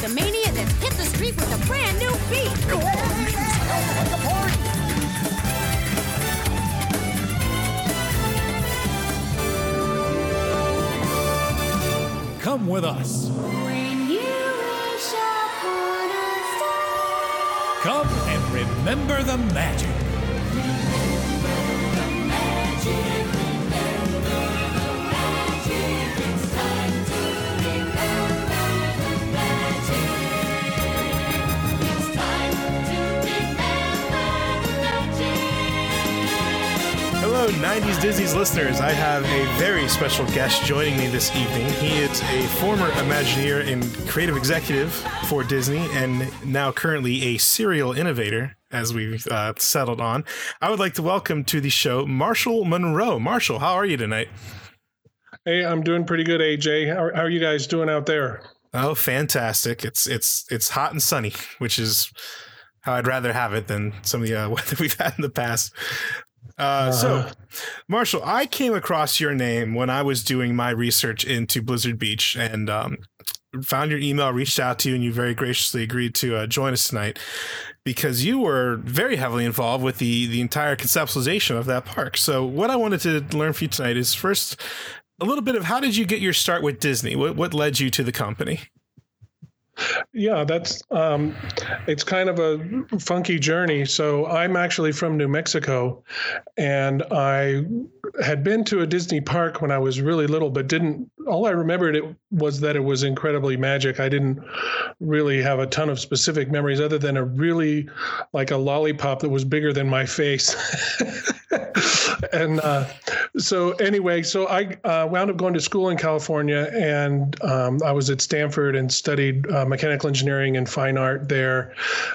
with a mania that's hit the street with a brand new beat. Come with us. When you wish upon a star. Come and remember the magic. Hello, 90s Disney's listeners. I have a very special guest joining me this evening. He is a former Imagineer and creative executive for Disney and now currently a serial innovator, as we've uh, settled on. I would like to welcome to the show Marshall Monroe. Marshall, how are you tonight? Hey, I'm doing pretty good, AJ. How, how are you guys doing out there? Oh, fantastic! It's it's it's hot and sunny, which is how I'd rather have it than some of the uh, weather we've had in the past. Uh, So, Marshall, I came across your name when I was doing my research into Blizzard Beach and um, found your email, reached out to you, and you very graciously agreed to uh, join us tonight because you were very heavily involved with the the entire conceptualization of that park. So, what I wanted to learn from you tonight is first a little bit of how did you get your start with Disney? What what led you to the company? Yeah, that's um, it's kind of a funky journey. So I'm actually from New Mexico, and I had been to a Disney park when I was really little, but didn't. All I remembered it was that it was incredibly magic. I didn't really have a ton of specific memories other than a really like a lollipop that was bigger than my face. and uh, so anyway, so I uh, wound up going to school in California, and um, I was at Stanford and studied uh, mechanical engineering and fine art there.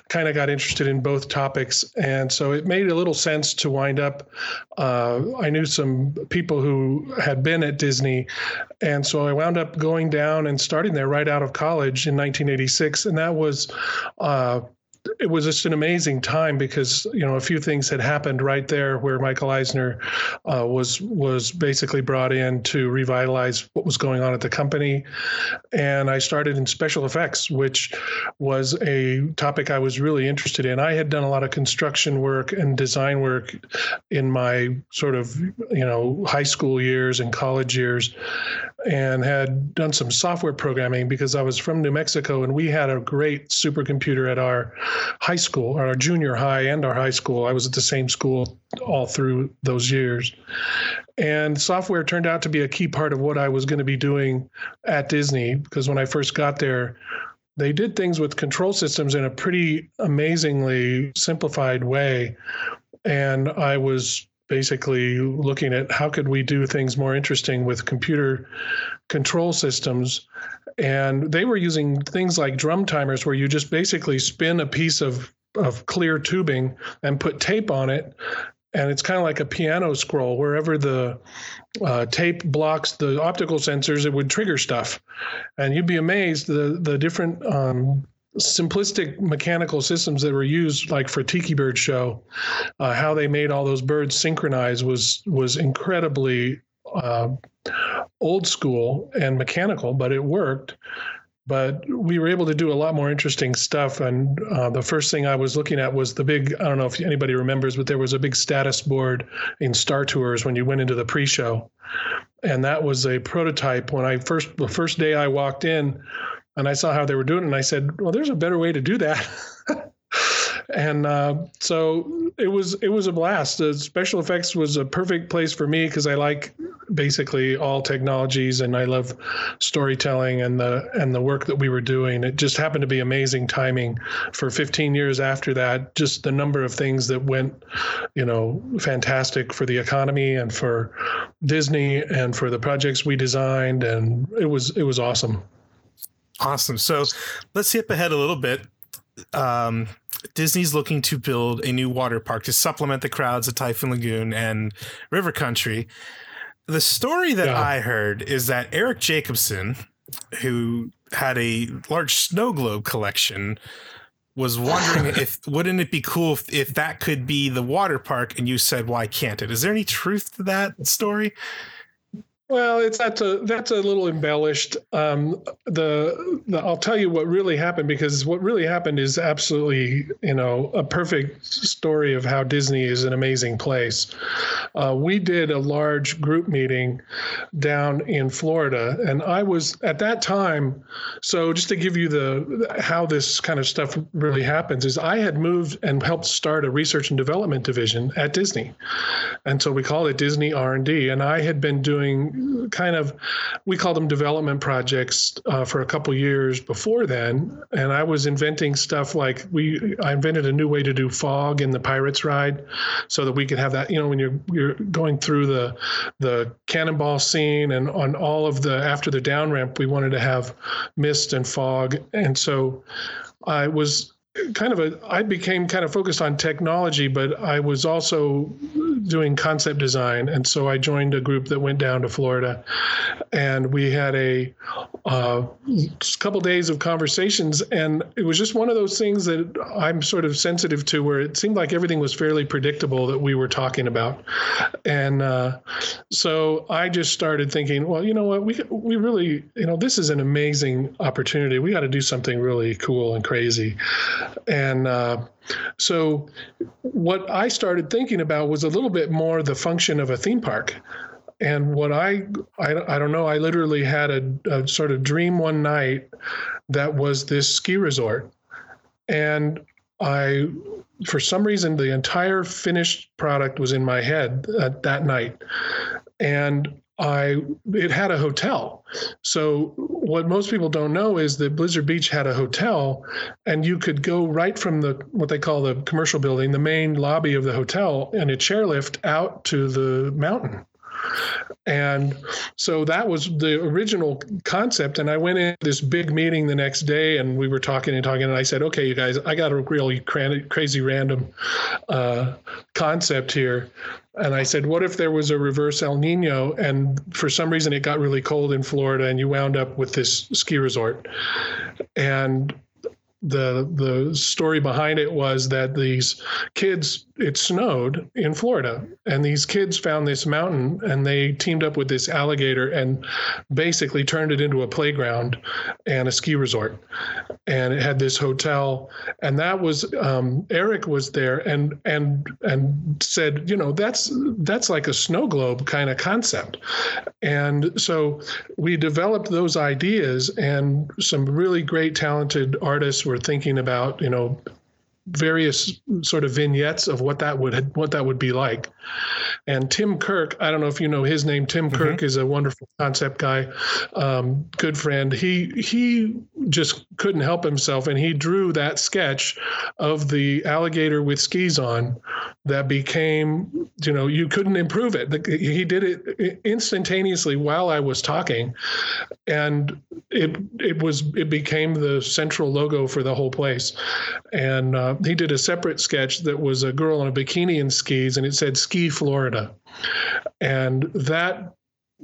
Kind of got interested in both topics, and so it made a little sense to wind up. Uh, I knew some people who had been at Disney, and so I wound up going down and starting there right out of college in 1986, and that was uh, it was just an amazing time because you know a few things had happened right there where Michael Eisner uh, was was basically brought in to revitalize what was going on at the company, and I started in special effects, which was a topic I was really interested in. I had done a lot of construction work and design work in my sort of you know high school years and college years, and had done some software programming because I was from New Mexico and we had a great supercomputer at our high school, or our junior high and our high school. I was at the same school all through those years. And software turned out to be a key part of what I was going to be doing at Disney because when I first got there, they did things with control systems in a pretty amazingly simplified way. And I was basically looking at how could we do things more interesting with computer control systems and they were using things like drum timers where you just basically spin a piece of of clear tubing and put tape on it. And it's kind of like a piano scroll. Wherever the uh, tape blocks the optical sensors it would trigger stuff. And you'd be amazed the the different um, simplistic mechanical systems that were used like for tiki bird show uh, how they made all those birds synchronize was was incredibly uh, old school and mechanical but it worked. But we were able to do a lot more interesting stuff. And uh, the first thing i was looking at was the big i don't know if anybody remembers but there was a big status board in star tours when you went into the pre-show. And that was a prototype. When i first the first day i walked in and I saw how they were doing it, and I said, "Well, there's a better way to do that." and uh, so it was it was a blast. The special effects was a perfect place for me because I like basically all technologies and I love storytelling and the and the work that we were doing. It just happened to be amazing timing for 15 years after that. Just the number of things that went, you know, fantastic for the economy and for Disney and for the projects we designed, and it was it was awesome. Awesome. So let's skip ahead a little bit. Um, Disney's looking to build a new water park to supplement the crowds at Typhoon Lagoon and River Country. The story that Yeah. I heard is that Eric Jacobson, who had a large snow globe collection, was wondering if wouldn't it be cool if, if that could be the water park and you said why can't it? Is there any truth to that story? Well, it's that's a that's a little embellished. Um, the, the I'll tell you what really happened because what really happened is absolutely you know a perfect story of how Disney is an amazing place. Uh, we did a large group meeting down in Florida, and I was at that time. So just to give you the how this kind of stuff really happens is I had moved and helped start a research and development division at Disney, and so we called it Disney R and D, and I had been doing kind of we called them development projects uh, for a couple years before then. And i was inventing stuff like we i invented a new way to do fog in the pirates ride so that we could have that you know when you're you're going through the the cannonball scene and on all of the after the down ramp we wanted to have mist and fog. And so i was kind of a i became kind of focused on technology but i was also doing concept design. And so i joined a group that went down to florida. And we had a uh, couple days of conversations. And it was just one of those things that i'm sort of sensitive to where it seemed like everything was fairly predictable that we were talking about. And uh, so i just started thinking well you know what? We, we really you know this is an amazing opportunity. We got to do something really cool and crazy. And uh, so, what I started thinking about was a little bit more the function of a theme park. And what I, I, I don't know, I literally had a, a sort of dream one night that was this ski resort. And I, for some reason, the entire finished product was in my head at that night. And I it had a hotel. So what most people don't know is that Blizzard Beach had a hotel, and you could go right from the what they call the commercial building, the main lobby of the hotel, and a chairlift out to the mountain. And so that was the original concept. And I went in this big meeting the next day and we were talking and talking. And I said, okay, you guys, I got a really crazy random uh, concept here. And I said, what if there was a reverse El Nino and for some reason it got really cold in Florida and you wound up with this ski resort? And the the story behind it was that these kids it snowed in Florida and these kids found this mountain and they teamed up with this alligator and basically turned it into a playground and a ski resort. And it had this hotel and that was um, Eric was there and and and said you know that's that's like a snow globe kind of concept. And so we developed those ideas and some really great talented artists were thinking about you know various sort of vignettes of what that would what that would be like. And Tim Kirk, I don't know if you know his name. Tim mm-hmm. Kirk is a wonderful concept guy, um, good friend. He he just couldn't help himself, and he drew that sketch of the alligator with skis on that became you know you couldn't improve it. He did it instantaneously while I was talking, and it it was it became the central logo for the whole place, and. Uh, he did a separate sketch that was a girl in a bikini and skis, and it said "Ski Florida," and that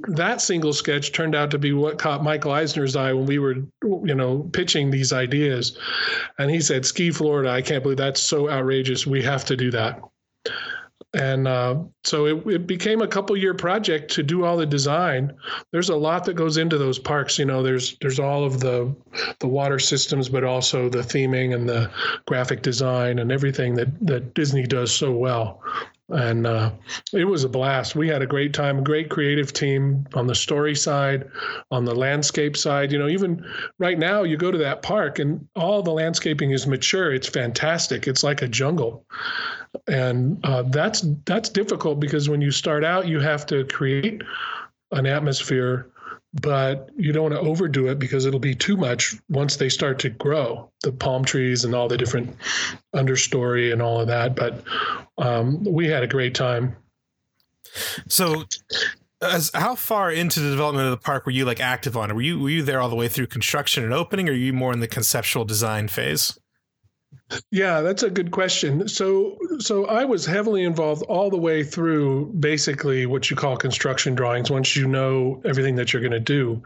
that single sketch turned out to be what caught Michael Eisner's eye when we were, you know, pitching these ideas, and he said, "Ski Florida, I can't believe that's so outrageous. We have to do that." And uh, so it, it, became a couple year project to do all the design. There's a lot that goes into those parks you know there's there's all of the the water systems but also the theming and the graphic design and everything that that disney does so well. And uh, it was a blast. We had a great time great creative team on the story side on the landscape side. You know even right now you go to that park and all the landscaping is mature. It's fantastic. It's like a jungle and uh, that's that's difficult because when you start out, you have to create an atmosphere, but you don't want to overdo it because it'll be too much once they start to grow the palm trees and all the different understory and all of that. But um, we had a great time. So, as how far into the development of the park were you like active on it? Were you were you there all the way through construction and opening, or are you more in the conceptual design phase? Yeah, that's a good question. So, so I was heavily involved all the way through basically what you call construction drawings. Once you know everything that you're going to do,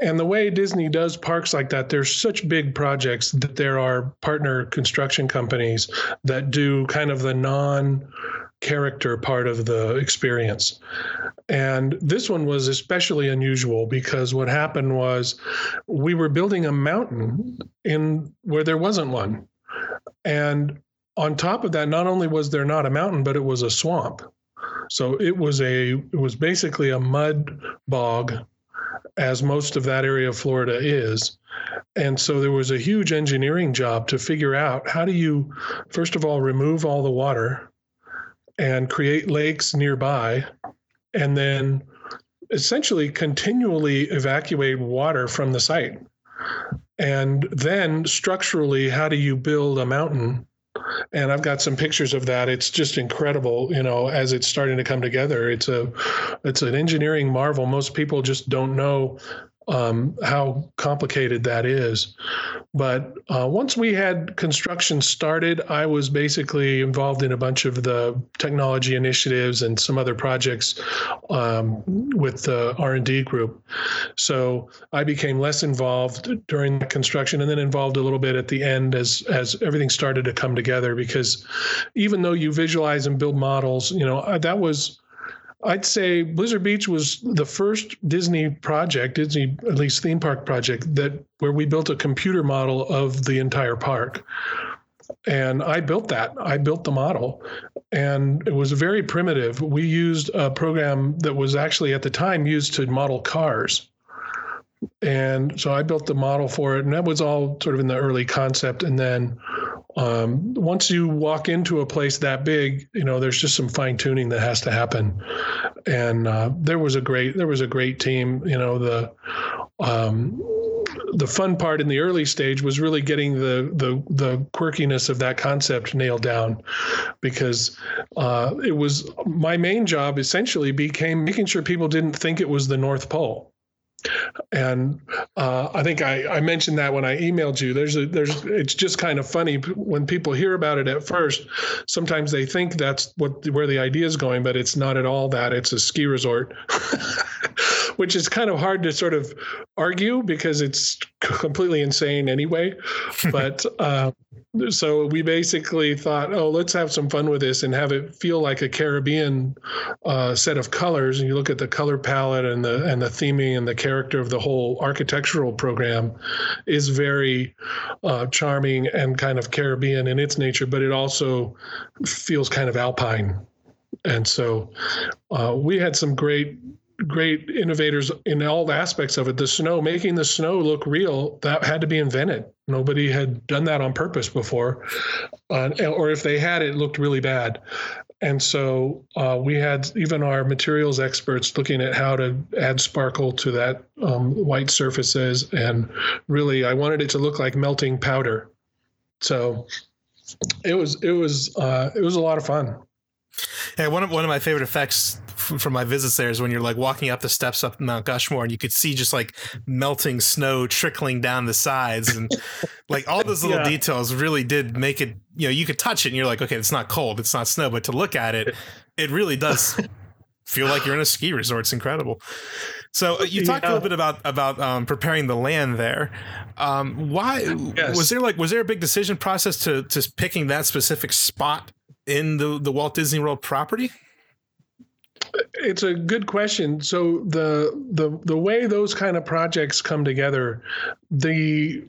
and the way Disney does parks like that, there's such big projects that there are partner construction companies that do kind of the non character part of the experience. And this one was especially unusual because what happened was we were building a mountain in where there wasn't one. And on top of that, not only was there not a mountain, but it was a swamp. So it was a it was basically a mud bog, as most of that area of Florida is. And so there was a huge engineering job to figure out how do you, first of all, remove all the water and create lakes nearby, and then essentially continually evacuate water from the site. And then structurally, how do you build a mountain and I've got some pictures of that. It's just incredible, you know, as it's starting to come together. It's a, it's an engineering marvel. Most people just don't know um, how complicated that is. But uh, once we had construction started, I was basically involved in a bunch of the technology initiatives and some other projects um, with the R&D group. So I became less involved during the construction and then involved a little bit at the end as as everything started to come together because even though you visualize and build models, you know, that was I'd say Blizzard Beach was the first Disney project, Disney at least theme park project that where we built a computer model of the entire park. And I built that. I built the model. And it was very primitive. We used a program that was actually at the time used to model cars. And so I built the model for it, and that was all sort of in the early concept. And then um, once you walk into a place that big, you know, there's just some fine tuning that has to happen. And uh, there was a great, there was a great team. You know, the um, the fun part in the early stage was really getting the the the quirkiness of that concept nailed down, because uh, it was my main job. Essentially, became making sure people didn't think it was the North Pole and uh, I think I, I mentioned that when I emailed you. There's a there's it's just kind of funny when people hear about it at first. Sometimes they think that's what where the idea is going, but it's not at all that. It's a ski resort, which is kind of hard to sort of argue because it's completely insane anyway. But uh, so we basically thought, oh, let's have some fun with this and have it feel like a Caribbean uh, set of colors. And you look at the color palette and the and the theming and the character of the whole architectural program is very uh, charming and kind of Caribbean in its nature, but it also feels kind of alpine. And so uh, we had some great great innovators in all aspects of it. The snow, making the snow look real, that had to be invented. Nobody had done that on purpose before, uh, or if they had, it looked really bad. And so uh, we had even our materials experts looking at how to add sparkle to that um, white surfaces, and really, I wanted it to look like melting powder. So it was it was uh, it was a lot of fun. Yeah, one of one of my favorite effects from my visits there is when you're like walking up the steps up Mount Gushmore and you could see just like melting snow trickling down the sides and like all those little yeah. details really did make it. You know, you could touch it and you're like, okay, it's not cold, it's not snow, but to look at it, it really does feel like you're in a ski resort. It's incredible. So uh, you talked yeah. a little bit about about um, preparing the land there. Um, why yes. was there like was there a big decision process to to picking that specific spot in the the Walt Disney World property? It's a good question. So the the the way those kind of projects come together, the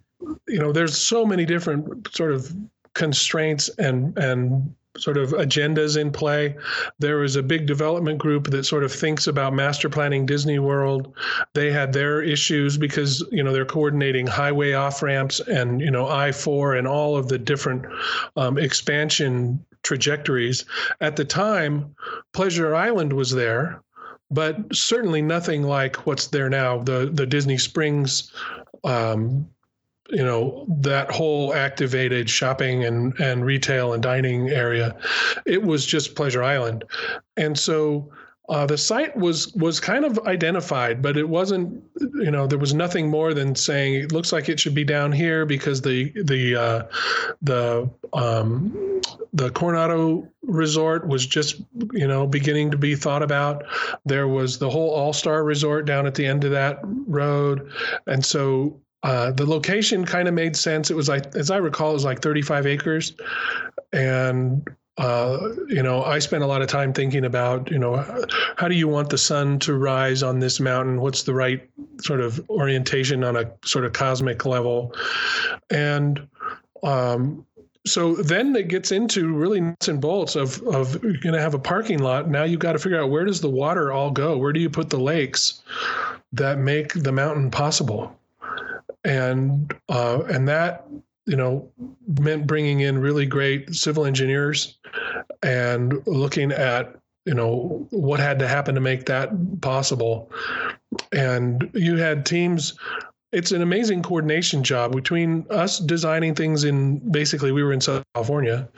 you know, there's so many different sort of constraints and and sort of agendas in play. There is a big development group that sort of thinks about master planning Disney World. They had their issues because you know they're coordinating highway off ramps and you know I four and all of the different um, expansion trajectories. At the time, Pleasure Island was there, but certainly nothing like what's there now. The the Disney Springs, um, you know, that whole activated shopping and and retail and dining area, it was just Pleasure Island, and so uh, the site was was kind of identified, but it wasn't. You know, there was nothing more than saying it looks like it should be down here because the the uh, the um, the Coronado Resort was just you know beginning to be thought about. There was the whole All Star Resort down at the end of that road, and so uh, the location kind of made sense. It was like, as I recall, it was like 35 acres, and uh, you know, I spent a lot of time thinking about, you know, how do you want the sun to rise on this mountain? What's the right sort of orientation on a sort of cosmic level? And um, so then it gets into really nuts and bolts of of you're going to have a parking lot. Now you've got to figure out where does the water all go? Where do you put the lakes that make the mountain possible? And uh, and that you know meant bringing in really great civil engineers and looking at you know what had to happen to make that possible and you had teams it's an amazing coordination job between us designing things in basically we were in Southern California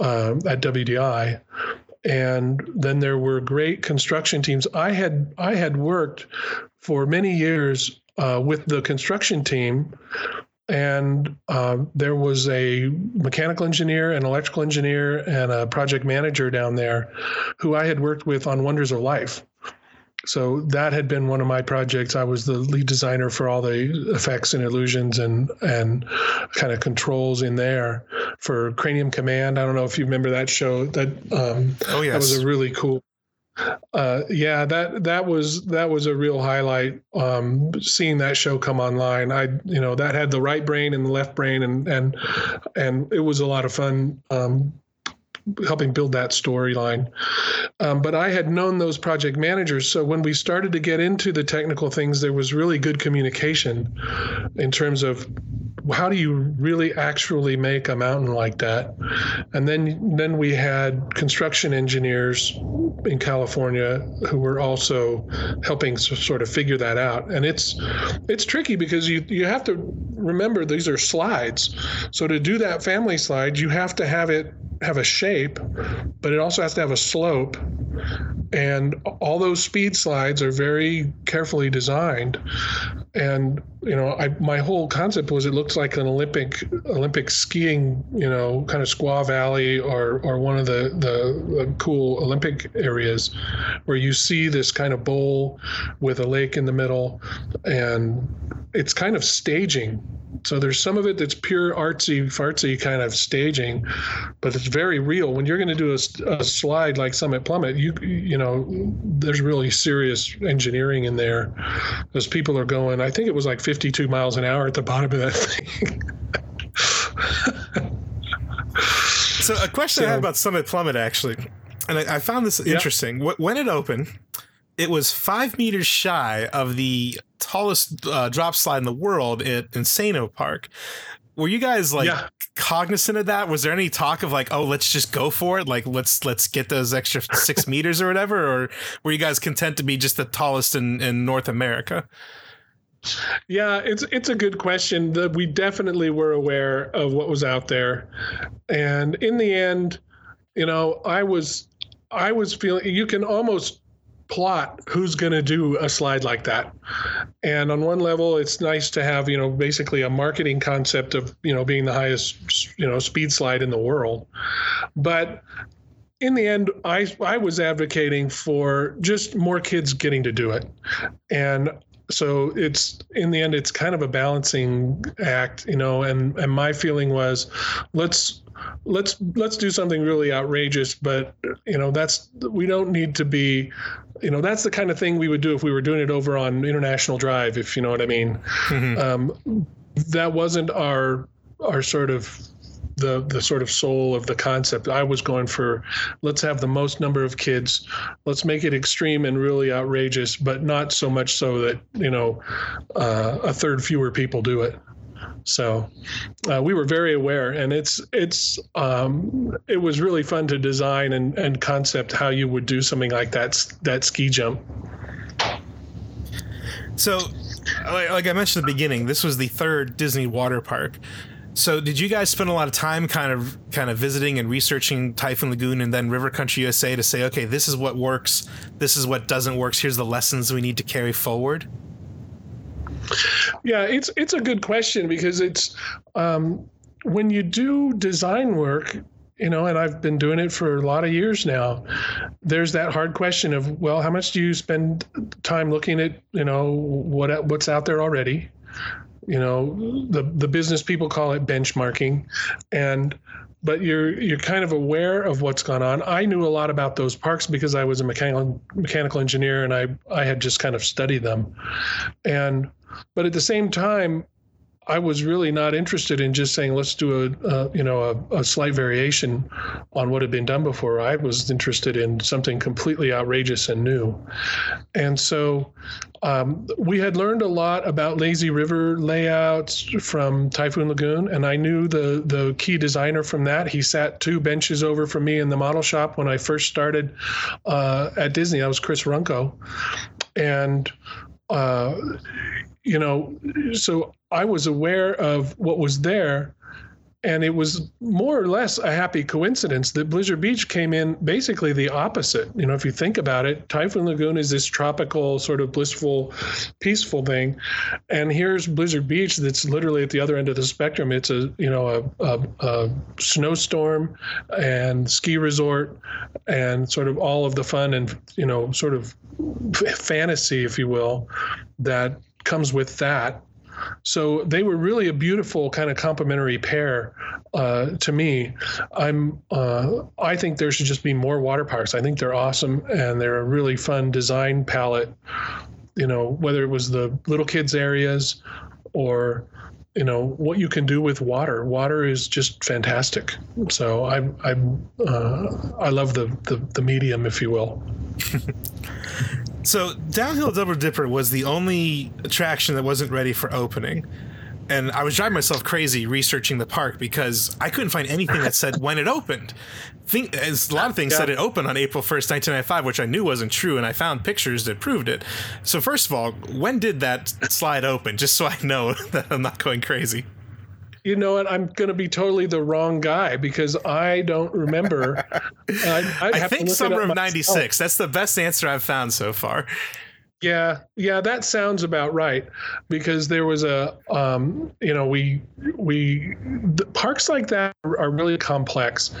uh, at WDI, and then there were great construction teams. I had I had worked for many years uh, with the construction team. And uh, there was a mechanical engineer, an electrical engineer, and a project manager down there who I had worked with on Wonders of Life so that had been one of my projects. I was the lead designer for all the effects and illusions and and kind of controls in there for Cranium Command. I don't know if you remember that show. That um, oh yes, that was a really cool. Uh, yeah, that that was that was a real highlight. Um, seeing that show come online, I you know that had the right brain and the left brain, and and and it was a lot of fun. Um, helping build that storyline. Um, but I had known those project managers. So when we started to get into the technical things, there was really good communication in terms of how do you really actually make a mountain like that? And then then we had construction engineers in California who were also helping sort of figure that out. And it's it's tricky because you you have to remember these are slides. So to do that family slide, you have to have it have a shape, but it also has to have a slope. And all those speed slides are very carefully designed. And you know, I, my whole concept was it looks like an Olympic Olympic skiing, you know, kind of Squaw Valley or or one of the the cool Olympic areas, where you see this kind of bowl with a lake in the middle, and it's kind of staging so there's some of it that's pure artsy fartsy kind of staging, but it's very real. When you're going to do a, a, slide like Summit Plummet, you you know there's really serious engineering in there, because people are going. I think it was like 52 miles an hour at the bottom of that thing. so a question so, I had about Summit Plummet actually, and I, I found this interesting. Yep. When it opened, it was five meters shy of the tallest uh, drop slide in the world at Insano Park. Were you guys like yeah. cognizant of that? Was there any talk of like, oh, let's just go for it, like let's let's get those extra six meters or whatever, or were you guys content to be just the tallest in in North America? Yeah, it's it's a good question. That we definitely were aware of what was out there, and in the end, you know, I was I was feeling you can almost plot who's going to do a slide like that. And on one level, it's nice to have, you know, basically a marketing concept of, you know, being the highest, you know, speed slide in the world. But in the end, I, I was advocating for just more kids getting to do it. And so it's in the end it's kind of a balancing act you know and and my feeling was let's let's let's do something really outrageous but you know that's we don't need to be you know that's the kind of thing we would do if we were doing it over on international drive if you know what i mean mm-hmm. um, that wasn't our our sort of the the sort of soul of the concept. I was going for let's have the most number of kids, let's make it extreme and really outrageous, but not so much so that you know uh, a third fewer people do it. So uh, we were very aware, and it's it's um, it was really fun to design and, and concept how you would do something like that that ski jump. So, like I mentioned at the beginning, this was the third Disney water park. So, did you guys spend a lot of time kind of kind of visiting and researching Typhoon Lagoon and then River Country USA to say, okay, this is what works, this is what doesn't work. Here's the lessons we need to carry forward. Yeah, it's it's a good question because it's um, when you do design work, you know, and I've been doing it for a lot of years now. There's that hard question of, well, how much do you spend time looking at, you know, what what's out there already? You know, the the business people call it benchmarking, and but you're you're kind of aware of what's gone on. I knew a lot about those parks because I was a mechanical mechanical engineer and I I had just kind of studied them, and but at the same time, I was really not interested in just saying let's do a, you know a, a, slight variation on what had been done before. I was interested in something completely outrageous and new, and so um, we had learned a lot about lazy river layouts from Typhoon Lagoon, and I knew the the key designer from that. He sat two benches over from me in the model shop when I first started uh, at Disney. That was Chris Runco, and. Uh, you know, so I was aware of what was there. And it was more or less a happy coincidence that Blizzard Beach came in basically the opposite. You know, if you think about it, Typhoon Lagoon is this tropical, sort of blissful, peaceful thing. And here's Blizzard Beach that's literally at the other end of the spectrum. It's a, you know, a, a, a snowstorm and ski resort and sort of all of the fun and, you know, sort of fantasy, if you will, that comes with that. So they were really a beautiful kind of complementary pair uh, to me. I'm uh, I think there should just be more water parks. I think they're awesome and they're a really fun design palette. You know, whether it was the little kids areas or you know what you can do with water. Water is just fantastic. So I I uh, I love the, the the medium, if you will. So Downhill Double Dipper was the only attraction that wasn't ready for opening. And I was driving myself crazy researching the park because I couldn't find anything that said when it opened. Think as a lot of things yeah. said it opened on April 1st, 1995, which I knew wasn't true, and I found pictures that proved it. So first of all, when did that slide open? Just so I know that I'm not going crazy you know what? I'm going to be totally the wrong guy because I don't remember. I, I think summer of '96. That's the best answer I've found so far. Yeah, yeah, that sounds about right. Because there was a, um, you know, we we parks like that are really complex,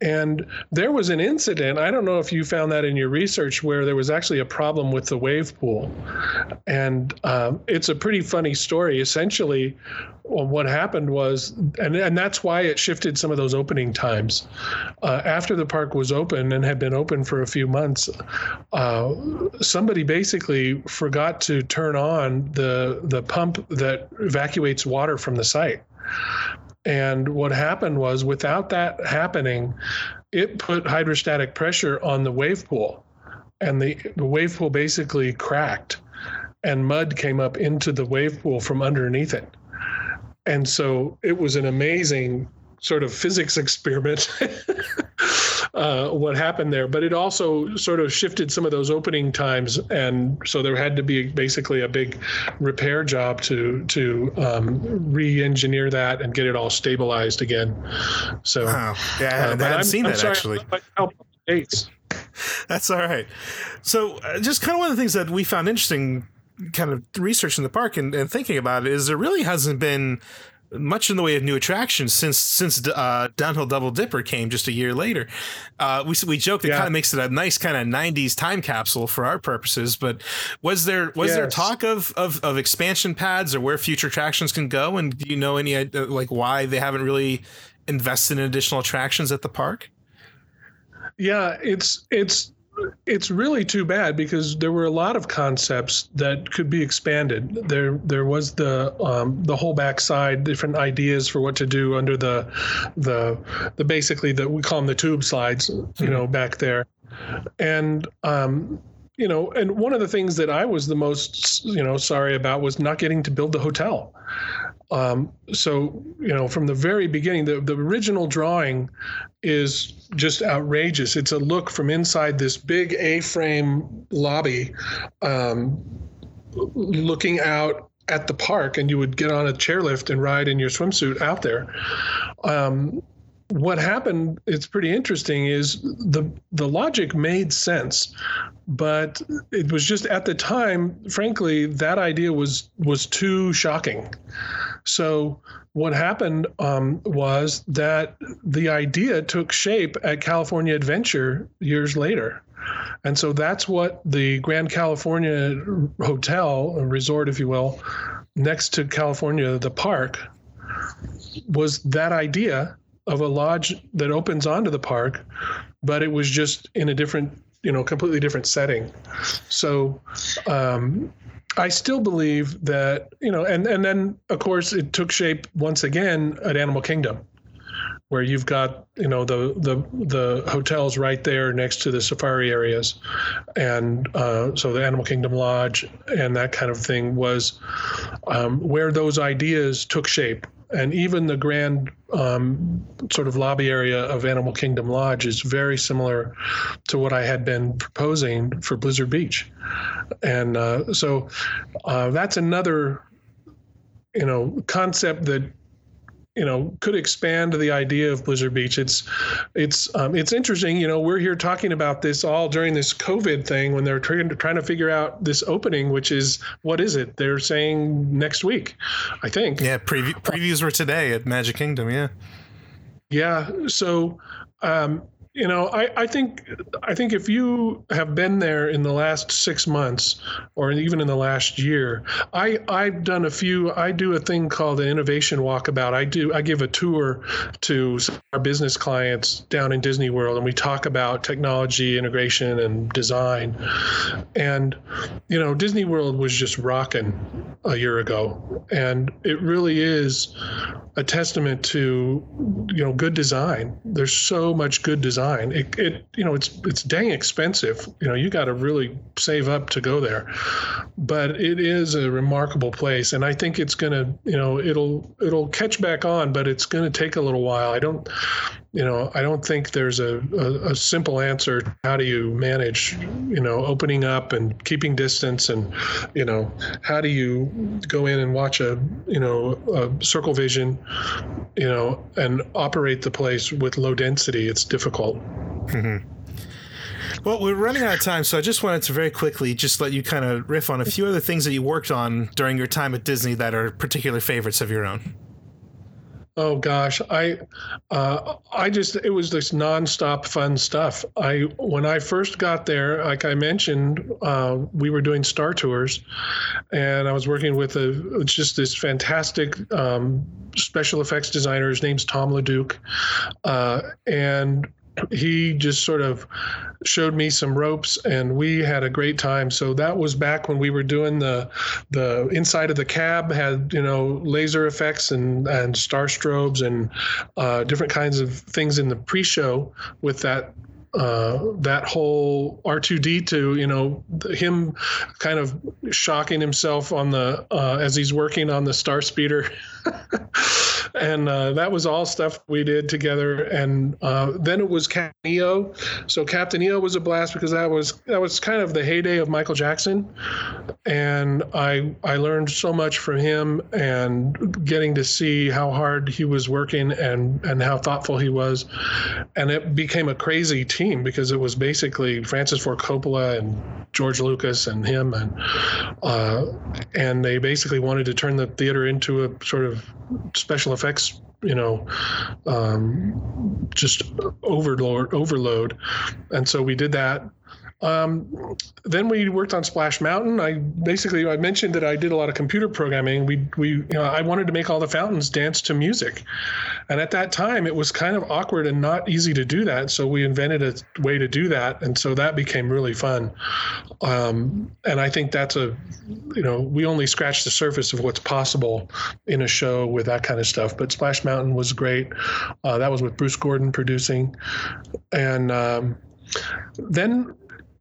and there was an incident. I don't know if you found that in your research where there was actually a problem with the wave pool, and um, it's a pretty funny story. Essentially, what happened was, and, and that's why it shifted some of those opening times. Uh, after the park was open and had been open for a few months, uh, somebody basically forgot to turn on the the pump that evacuates water from the site. And what happened was, without that happening, it put hydrostatic pressure on the wave pool, and the, the wave pool basically cracked, and mud came up into the wave pool from underneath it. And so it was an amazing sort of physics experiment uh, what happened there. But it also sort of shifted some of those opening times and so there had to be basically a big repair job to to um, re-engineer that and get it all stabilized again. So wow. yeah i, uh, haven't seen I'm that sorry, actually. Dates that's all right. So uh, just kind of one of the things that we found interesting kind of researching the park and, and thinking about it is there really hasn't been much in the way of new attractions since since uh, Downhill Double Dipper came just a year later. Uh, we we joke that yeah. kind of makes it a nice kind of '90s time capsule for our purposes. But was there was yes. there talk of, of of expansion pads or where future attractions can go? And do you know any uh, like why they haven't really invested in additional attractions at the park? Yeah, it's it's it's really too bad because there were a lot of concepts that could be expanded. There, there was the um, the whole backside, different ideas for what to do under the the the basically the we call them the tube slides, you know, back there, and um, you know, and one of the things that I was the most, you know, sorry about was not getting to build the hotel. Um, so, you know, from the very beginning, the, the original drawing is just outrageous. It's a look from inside this big A frame lobby, um, looking out at the park, and you would get on a chairlift and ride in your swimsuit out there. Um, what happened it's pretty interesting is the the logic made sense but it was just at the time frankly that idea was was too shocking. So what happened um, was that the idea took shape at california adventure years later. And so that's what the grand california hotel resort if you will next to california the park was that idea of a lodge that opens onto the park, but it was just in a different, you know, completely different setting. So, um, I still believe that you know, and and then of course it took shape once again at Animal Kingdom, where you've got you know the the the hotels right there next to the safari areas, and uh, so the Animal Kingdom Lodge and that kind of thing was um, where those ideas took shape and even the grand um, sort of lobby area of Animal Kingdom Lodge is very similar to what I had been proposing for Blizzard Beach, and uh, so uh, that's another you know concept that you know could expand the idea of Blizzard Beach. It's it's um, it's interesting. You know, we're here talking about this all during this COVID thing when they're trying to trying to figure out this opening, which is what is it? They're saying next week, I think. Yeah, preview, previews were today at Magic Kingdom. Yeah. Yeah. So. Um, you know, I, I think I think if you have been there in the last six months or even in the last year, I I've done a few. I do a thing called an innovation walkabout. I do I give a tour to our business clients down in Disney World, and we talk about technology integration and design. And you know, Disney World was just rocking a year ago, and it really is a testament to you know good design. There's so much good design. It, it you know it's it's dang expensive. You know you got to really save up to go there, but it is a remarkable place, and I think it's gonna you know it'll it'll catch back on, but it's gonna take a little while. I don't you know, I don't think there's a, a, a, simple answer. How do you manage, you know, opening up and keeping distance, and you know, how do you go in and watch a, you know, a circle vision, you know, and operate the place with low density? It's difficult. Mm-hmm. Well, we're running out of time, so I just wanted to very quickly just let you kind of riff on a few other things that you worked on during your time at Disney that are particular favorites of your own. Oh gosh, I, uh, I just it was this nonstop fun stuff. I when I first got there, like I mentioned, uh, we were doing Star Tours, and I was working with a just this fantastic um, special effects designer. His name's Tom LeDuc, uh, and he just sort of showed me some ropes and we had a great time so that was back when we were doing the the inside of the cab had you know laser effects and and star strobes and uh, different kinds of things in the pre-show with that uh, that whole R2D2, you know, him kind of shocking himself on the uh, as he's working on the star speeder. and uh, that was all stuff we did together. And uh, then it was Captain EO. So Captain EO was a blast because that was that was kind of the heyday of Michael Jackson, and I I learned so much from him and getting to see how hard he was working and and how thoughtful he was, and it became a crazy team because it was basically Francis Ford Coppola and George Lucas and him and uh, and they basically wanted to turn the theater into a sort of special effects you know um, just overload overload. And so we did that um, then we worked on Splash Mountain. I basically I mentioned that I did a lot of computer programming. We we you know, I wanted to make all the fountains dance to music, and at that time it was kind of awkward and not easy to do that. So we invented a way to do that, and so that became really fun. Um, and I think that's a you know we only scratched the surface of what's possible in a show with that kind of stuff. But Splash Mountain was great. Uh, that was with Bruce Gordon producing, and um, then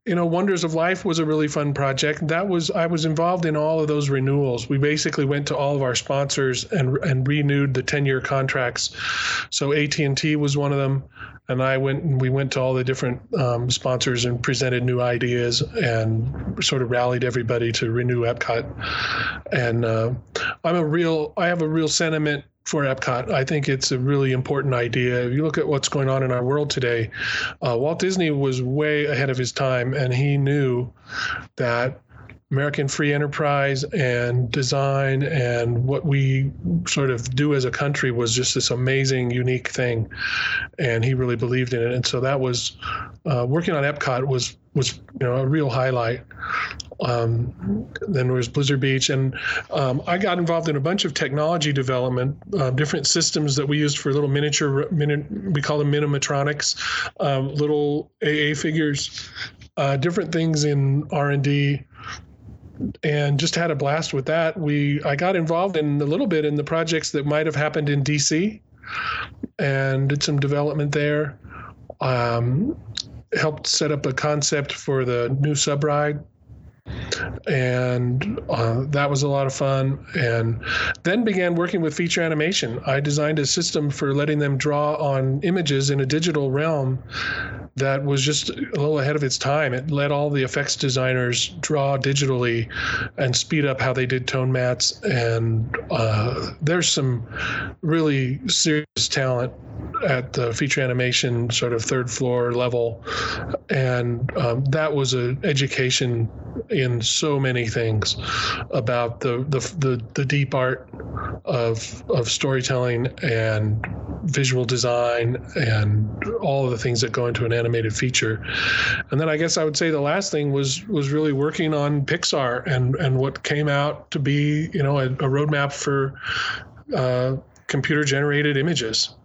you know wonders of life was a really fun project. That was i was involved in all of those renewals. We basically went to all of our sponsors and and renewed the 10 year contracts. So at&t was one of them and i went and we went to all the different um, sponsors and presented new ideas and sort of rallied everybody to renew epcot. And uh, i'm a real i have a real sentiment for Epcot. I think it's a really important idea. If you look at what's going on in our world today, uh, Walt Disney was way ahead of his time, and he knew that American free enterprise and design and what we sort of do as a country was just this amazing, unique thing, and he really believed in it. And so that was uh, working on Epcot was was you know a real highlight. Um, then there was Blizzard Beach, and um, I got involved in a bunch of technology development, uh, different systems that we used for little miniature, mini, we call them minimatronics, um, little AA figures, uh, different things in R and D and just had a blast with that. We I got involved in a little bit in the projects that might have happened in DC, and did some development there. Um, helped set up a concept for the new sub ride and uh, that was a lot of fun. And then began working with feature animation. I designed a system for letting them draw on images in a digital realm that was just a little ahead of its time. It let all the effects designers draw digitally and speed up how they did tone mattes. And uh, there's some really serious talent at the feature animation sort of third floor level, and um, that was an education in so many things about the, the the the, deep art of of storytelling and visual design and all of the things that go into an animated feature. And then I guess I would say the last thing was was really working on Pixar and and what came out to be you know a, a roadmap for uh, computer generated images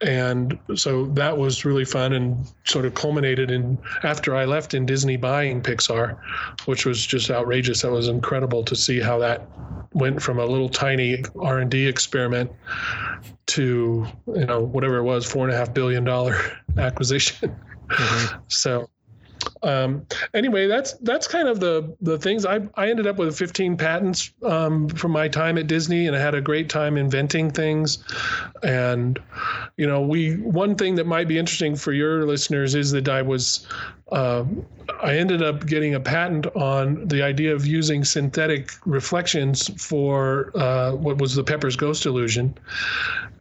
and so that was really fun and sort of culminated in after I left in Disney buying Pixar, which was just outrageous. That was incredible to see how that went from a little tiny R and D experiment to you know whatever it was, four and a half billion dollar acquisition. Mm-hmm. So um, anyway, that's that's kind of the the things I I ended up with 15 patents um, from my time at Disney, and I had a great time inventing things. And you know, we one thing that might be interesting for your listeners is that I was uh, I ended up getting a patent on the idea of using synthetic reflections for uh, what was the Pepper's Ghost illusion.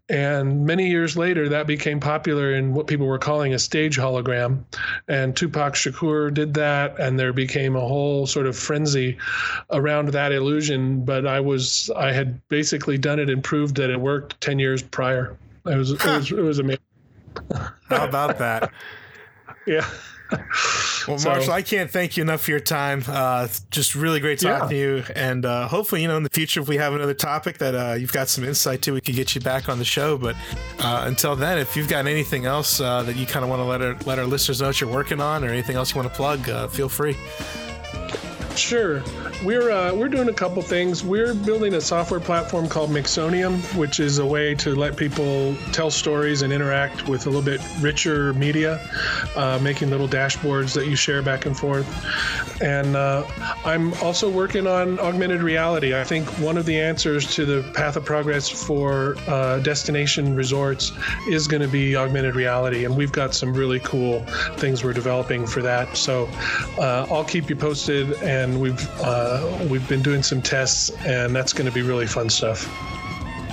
And many years later, that became popular in what people were calling a stage hologram. And Tupac Shakur did that, and there became a whole sort of frenzy around that illusion. But I was, I had basically done it and proved that it worked 10 years prior. It was, it was, it was amazing. How about that? yeah. Well, Marshall, I can't thank you enough for your time. Uh, just really great talking yeah. to you, and uh, hopefully, you know, in the future, if we have another topic that uh, you've got some insight to, we could get you back on the show. But uh, until then, if you've got anything else uh, that you kind of want to let our let our listeners know what you're working on, or anything else you want to plug, uh, feel free. Sure. We're uh, we're doing a couple things. We're building a software platform called Mixonium, which is a way to let people tell stories and interact with a little bit richer media, uh, making little dashboards that you share back and forth. And uh, I'm also working on augmented reality. I think one of the answers to the path of progress for uh, destination resorts is going to be augmented reality, and we've got some really cool things we're developing for that. So uh, I'll keep you posted and and we've uh, we've been doing some tests, and that's going to be really fun stuff.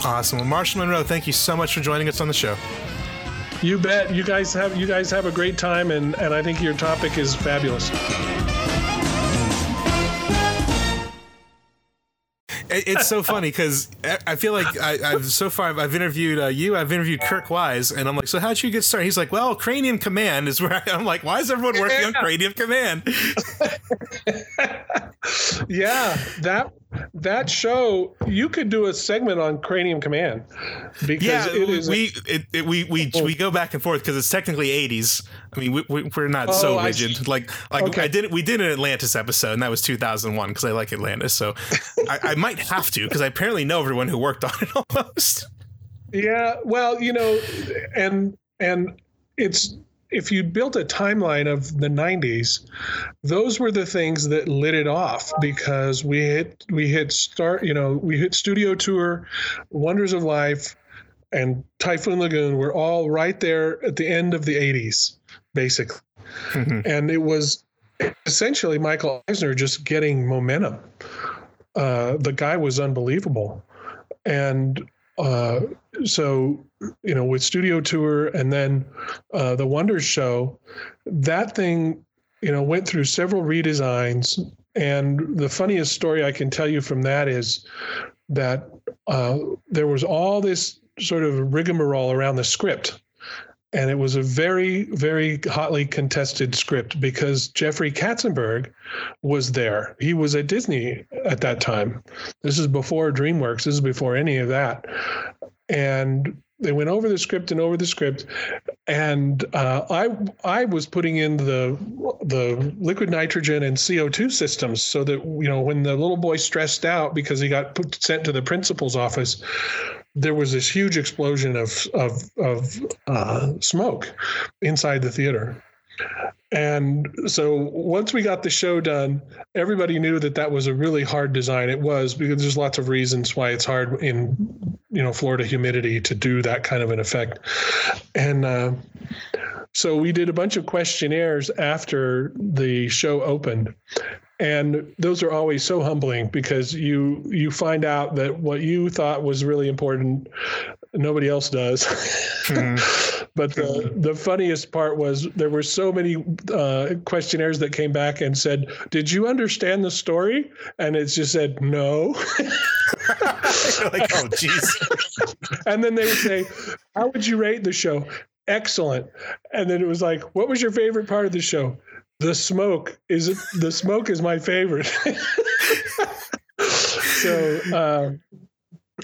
Awesome. Well, Marshall Monroe, thank you so much for joining us on the show. You bet. You guys have you guys have a great time, and and I think your topic is fabulous. It's so funny because I feel like I, have so far I've interviewed uh, you, I've interviewed Kirk Wise, and I'm like, so how'd you get started? He's like, well, Cranium Command is where I, am like, why is everyone working yeah. on Cranium Command? yeah, that that show you could do a segment on Cranium Command because yeah, it is we it, it, we we we go back and forth because it's technically 80s. I mean, we, we, are not oh, so rigid. Like like okay. I did we did an Atlantis episode and that was 2001 because I like Atlantis, so I, I might have to because I apparently know everyone who worked on it almost. Yeah, well, you know, and and it's if you built a timeline of the 90s those were the things that lit it off because we hit we hit start you know we hit studio tour wonders of life and typhoon lagoon were all right there at the end of the 80s basically. Mm-hmm. and it was essentially michael eisner just getting momentum. Uh, the guy was unbelievable. And uh, so you know with studio tour and then uh, the wonders show that thing you know went through several redesigns And the funniest story I can tell you from that is that uh, there was all this sort of rigmarole around the script. And it was a very, very hotly contested script because Jeffrey Katzenberg was there. He was at Disney at that time. This is before DreamWorks. This is before any of that. And they went over the script and over the script, and uh, I I was putting in the the liquid nitrogen and CO two systems so that you know when the little boy stressed out because he got put, sent to the principal's office, there was this huge explosion of of of uh, smoke inside the theater. And so once we got the show done, everybody knew that that was a really hard design. It was because there's lots of reasons why it's hard in you know Florida humidity to do that kind of an effect. And uh, so we did a bunch of questionnaires after the show opened, and those are always so humbling because you you find out that what you thought was really important nobody else does. Mm-hmm. but the the funniest part was there were so many uh, questionnaires that came back and said did you understand the story? And it just said no. Like oh jeez. And then they would say how would you rate the show excellent and then it was like what was your favorite part of the show the smoke is the smoke is my favorite. so uh,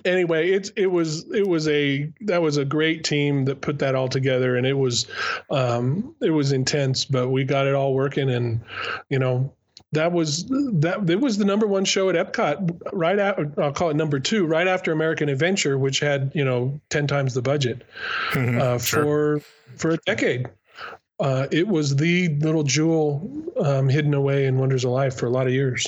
anyway, it's it was it was a that was a great team that put that all together, and it was um, it was intense, but we got it all working, and you know that was that it was the number one show at Epcot right out I'll call it number two right after American Adventure, which had you know ten times the budget mm-hmm, uh, sure. for for a decade uh, it was the little jewel um, hidden away in Wonders of Life for a lot of years.